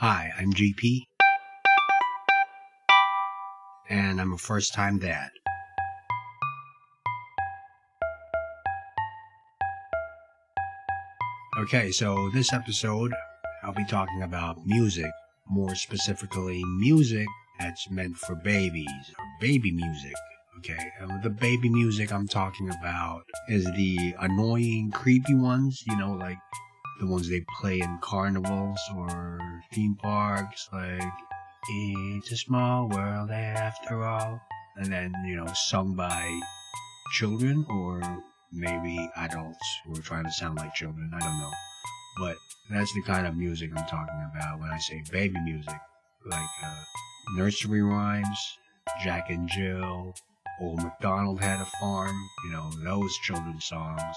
Hi, I'm GP. And I'm a first time dad. Okay, so this episode, I'll be talking about music. More specifically, music that's meant for babies, or baby music. Okay, and the baby music I'm talking about is the annoying, creepy ones, you know, like the ones they play in carnivals or theme parks, like It's a Small World After All, and then, you know, sung by children or maybe adults who are trying to sound like children, I don't know. But that's the kind of music I'm talking about when I say baby music, like uh, nursery rhymes, Jack and Jill, Old MacDonald Had a Farm, you know, those children's songs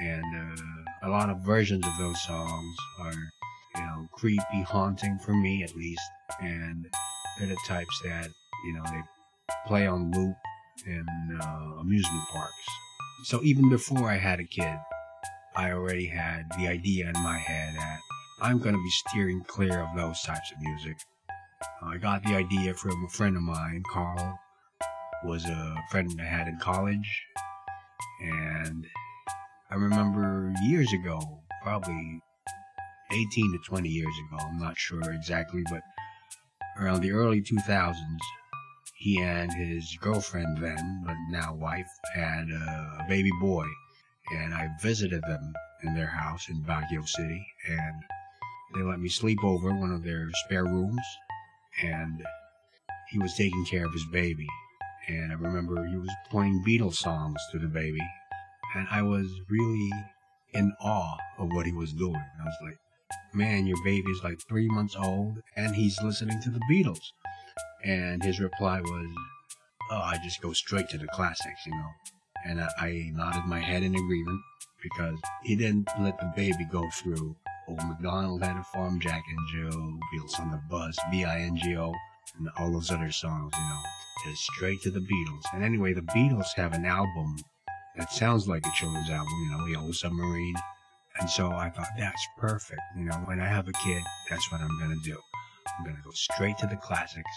and uh, a lot of versions of those songs are, you know, creepy, haunting for me at least, and they're the types that you know they play on loop in uh, amusement parks. So even before I had a kid, I already had the idea in my head that I'm going to be steering clear of those types of music. I got the idea from a friend of mine, Carl, was a friend I had in college, and I remember years ago, probably 18 to 20 years ago, I'm not sure exactly, but around the early 2000s, he and his girlfriend then, but now wife, had a baby boy. And I visited them in their house in Baguio City, and they let me sleep over one of their spare rooms, and he was taking care of his baby. And I remember he was playing Beatles songs to the baby, and I was really in awe of what he was doing. I was like, man, your baby's like three months old and he's listening to the Beatles. And his reply was, oh, I just go straight to the classics, you know. And I, I nodded my head in agreement because he didn't let the baby go through Old MacDonald had a farm, Jack and Jill, Wheels on the Bus, B-I-N-G-O, and all those other songs, you know. Just straight to the Beatles. And anyway, the Beatles have an album that sounds like a children's album, you know, Yellow Submarine. And so I thought, that's perfect. You know, when I have a kid, that's what I'm going to do. I'm going to go straight to the classics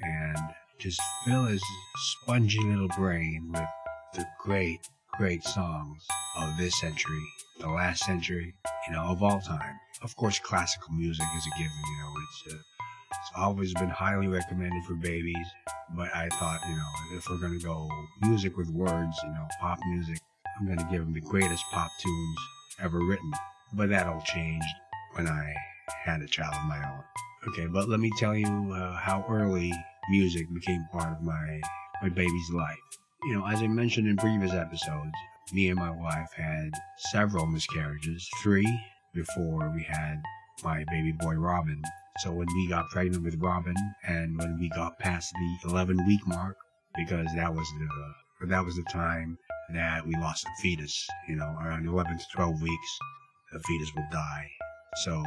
and just fill his spongy little brain with the great, great songs of this century, the last century, you know, of all time. Of course, classical music is a given, you know, it's, uh, it's always been highly recommended for babies. But I thought, you know, if we're going to go music with words, you know, pop music, I'm going to give them the greatest pop tunes ever written. But that all changed when I had a child of my own. Okay, but let me tell you uh, how early music became part of my my baby's life. You know, as I mentioned in previous episodes, me and my wife had several miscarriages, three before we had my baby boy Robin. So when we got pregnant with Robin and when we got past the 11 week mark, because that was the that was the time that we lost the fetus, you know, around 11 to 12 weeks, the fetus would die. So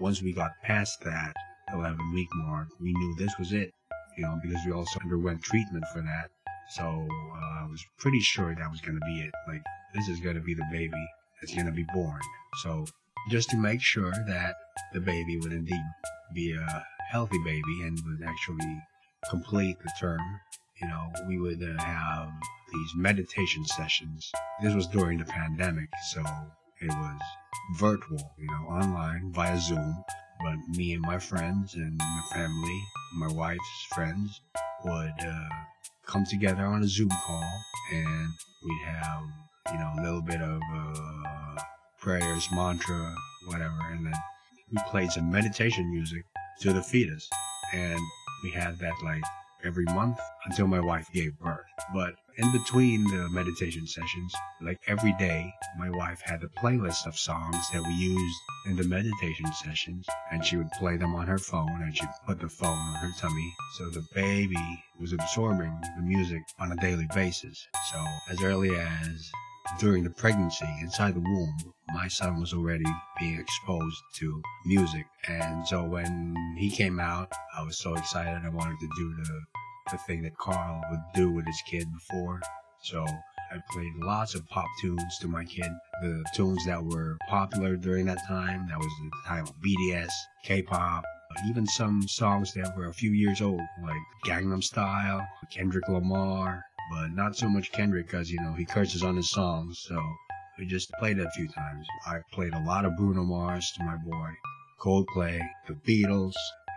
once we got past that 11 week mark, we knew this was it, you know, because we also underwent treatment for that. So uh, I was pretty sure that was going to be it. Like, this is going to be the baby that's going to be born. So just to make sure that the baby would indeed be a healthy baby and would actually complete the term, you know, we would uh, have these meditation sessions. This was during the pandemic, so it was virtual, you know, online via Zoom. But me and my friends and my family, my wife's friends, would uh, come together on a Zoom call and we'd have, you know, a little bit of uh, prayers, mantra, whatever, and then we played some meditation music to the fetus. And we had that like every month until my wife gave birth. But in between the meditation sessions, like every day, my wife had a playlist of songs that we used in the meditation sessions, and she would play them on her phone, and she'd put the phone on her tummy, so the baby was absorbing the music on a daily basis. So as early as during the pregnancy inside the womb, my son was already being exposed to music. And so when he came out, I was so excited. I wanted to do the, the thing that Carl would do with his kid before. So I played lots of pop tunes to my kid. The tunes that were popular during that time, that was the time of BTS, K-pop, even some songs that were a few years old, like Gangnam Style, Kendrick Lamar, but not so much Kendrick because, you know, he curses on his songs, so we just played it a few times. I played a lot of Bruno Mars to my boy, Coldplay, the Beatles,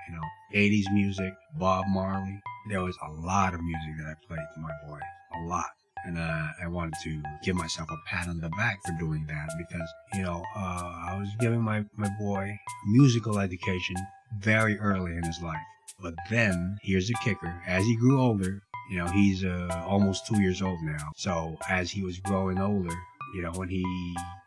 you know, 80s music, Bob Marley. There was a lot of music that I played to my boy, a lot. And uh, I wanted to give myself a pat on the back for doing that because, you know, uh, I was giving my, my boy musical education very early in his life. But then, here's the kicker, as he grew older, you know, he's uh, almost two years old now. So as he was growing older, you know, when he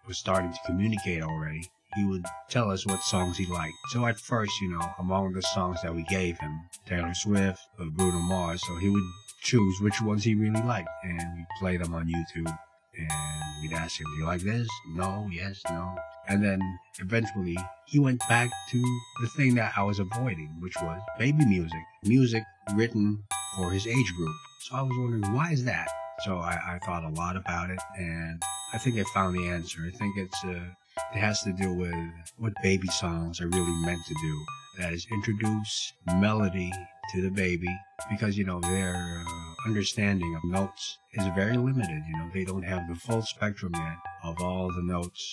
was starting to communicate already, he would tell us what songs he liked. So at first, you know, among the songs that we gave him, Taylor Swift or Bruno Mars, so he would choose which ones he really liked and we'd play them on YouTube. And we'd ask him, do you like this? No, yes, no. And then eventually he went back to the thing that I was avoiding, which was baby music. Music written for his age group. So I was wondering, why is that? So I, I thought a lot about it and I think I found the answer. I think it's, uh, it has to do with what baby songs are really meant to do. That is introduce melody to the baby because, you know, their uh, understanding of notes is very limited. You know, they don't have the full spectrum yet of all the notes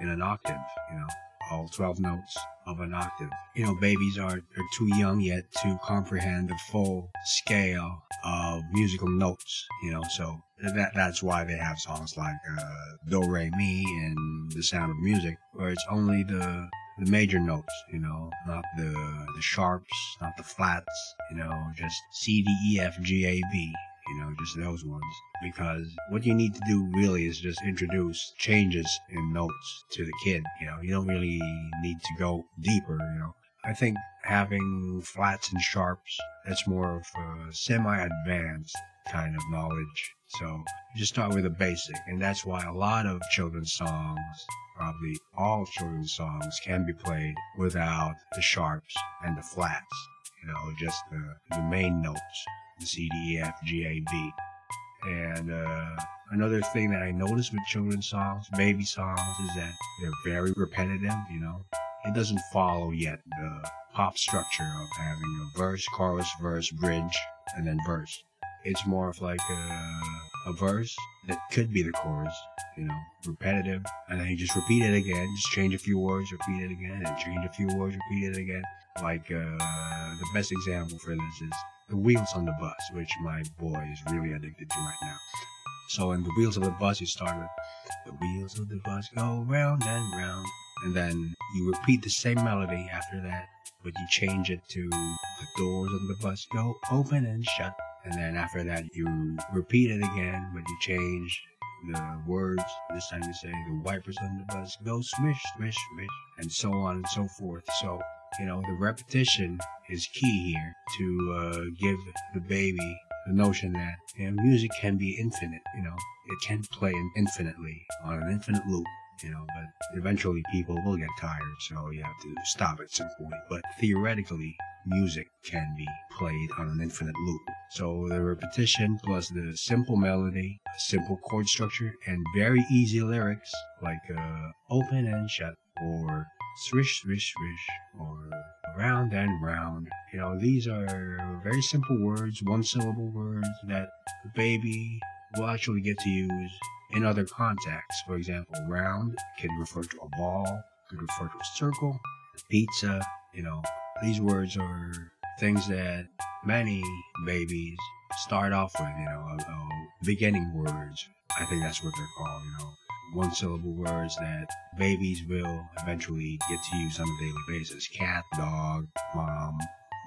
in an octave, you know, all 12 notes of an octave. You know, babies are, are too young yet to comprehend the full scale of musical notes, you know, so that that's why they have songs like uh, Do Re Mi and The Sound of Music, where it's only the the major notes, you know, not the the sharps, not the flats, you know, just C D E F G A B, you know, just those ones. Because what you need to do really is just introduce changes in notes to the kid. You know, you don't really need to go deeper, you know. I think having flats and sharps, that's more of a semi-advanced kind of knowledge. So just start with a basic, and that's why a lot of children's songs, probably all children's songs, can be played without the sharps and the flats. You know, just the, the main notes, the C, D, E, F, G, A, B. And uh, another thing that I noticed with children's songs, baby songs, is that they're very repetitive. You know, it doesn't follow yet the pop structure of having a verse, chorus, verse, bridge, and then verse. It's more of like a, a verse that could be the chorus, you know, repetitive, and then you just repeat it again, just change a few words, repeat it again, and change a few words, repeat it again. Like uh, the best example for this is the wheels on the bus, which my boy is really addicted to right now. So in the wheels of the bus, you start with the wheels of the bus go round and round, and then you repeat the same melody after that, but you change it to the doors of the bus go open and shut, and then after that you repeat it again, but you change the words. This time you say the wipers on the bus go swish, swish, swish, and so on and so forth. So you know the repetition is key here to uh, give the baby the notion that you know, music can be infinite. You know, it can play infinitely on an infinite loop you know, but eventually people will get tired, so you have to stop at some point. But theoretically, music can be played on an infinite loop. So the repetition plus the simple melody, simple chord structure, and very easy lyrics like uh, open and shut or swish, swish, swish or round and round. You know, these are very simple words, one syllable words that the baby will actually get to use in other contexts. For example, round can refer to a ball, could refer to a circle, pizza, you know. These words are things that many babies start off with, you know, uh, uh, beginning words. I think that's what they're called, you know. One syllable words that babies will eventually get to use on a daily basis. Cat, dog, mom,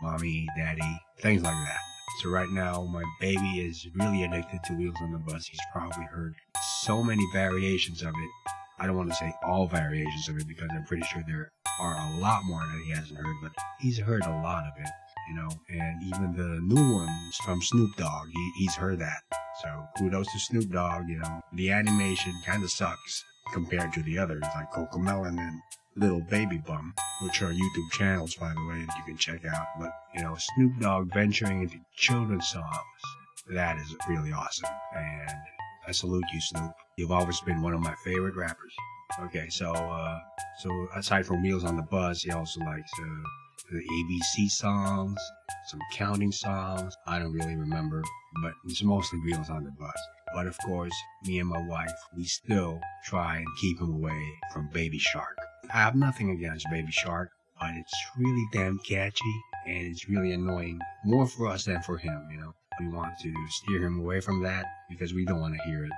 mommy, daddy, things like that. So right now, my baby is really addicted to Wheels on the Bus. He's probably heard so many variations of it. I don't want to say all variations of it because I'm pretty sure there are a lot more that he hasn't heard, but he's heard a lot of it, you know, and even the new ones from Snoop Dogg, he, he's heard that. So kudos to Snoop Dogg, you know, the animation kind of sucks compared to the others like Cocomelon and Little Baby Bum, which are YouTube channels, by the way, that you can check out. But, you know, Snoop Dogg venturing into children's songs, that is really awesome. And I salute you, Snoop. You've always been one of my favorite rappers. Okay, so, uh, so aside from Wheels on the Bus, he also likes, uh, the ABC songs, some counting songs. I don't really remember, but it's mostly Wheels on the Bus. But of course, me and my wife, we still try and keep him away from Baby Shark. I have nothing against Baby Shark, but it's really damn catchy and it's really annoying more for us than for him, you know. We want to steer him away from that because we don't want to hear it.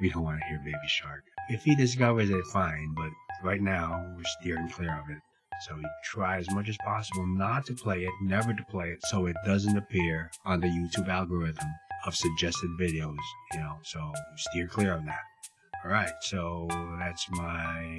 We don't want to hear Baby Shark. If he discovers it, fine, but right now we're steering clear of it. So we try as much as possible not to play it, never to play it, so it doesn't appear on the YouTube algorithm of suggested videos, you know, so steer clear of that. Alright, so that's my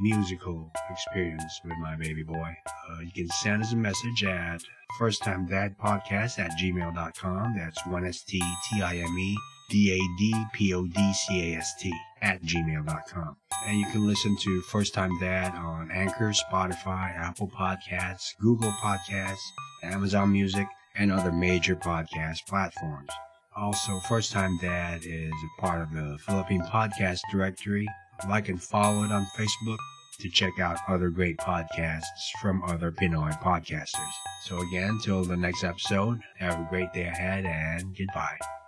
musical experience with my baby boy. Uh, you can send us a message at first time dad podcast at gmail.com. That's one S T T I M E D A D P O D C A S T at gmail.com. And you can listen to First Time Dad on Anchor, Spotify, Apple Podcasts, Google Podcasts, Amazon Music, and other major podcast platforms. Also, First Time Dad is a part of the Philippine Podcast Directory. Like and follow it on Facebook to check out other great podcasts from other Pinoy podcasters. So again, till the next episode, have a great day ahead and goodbye.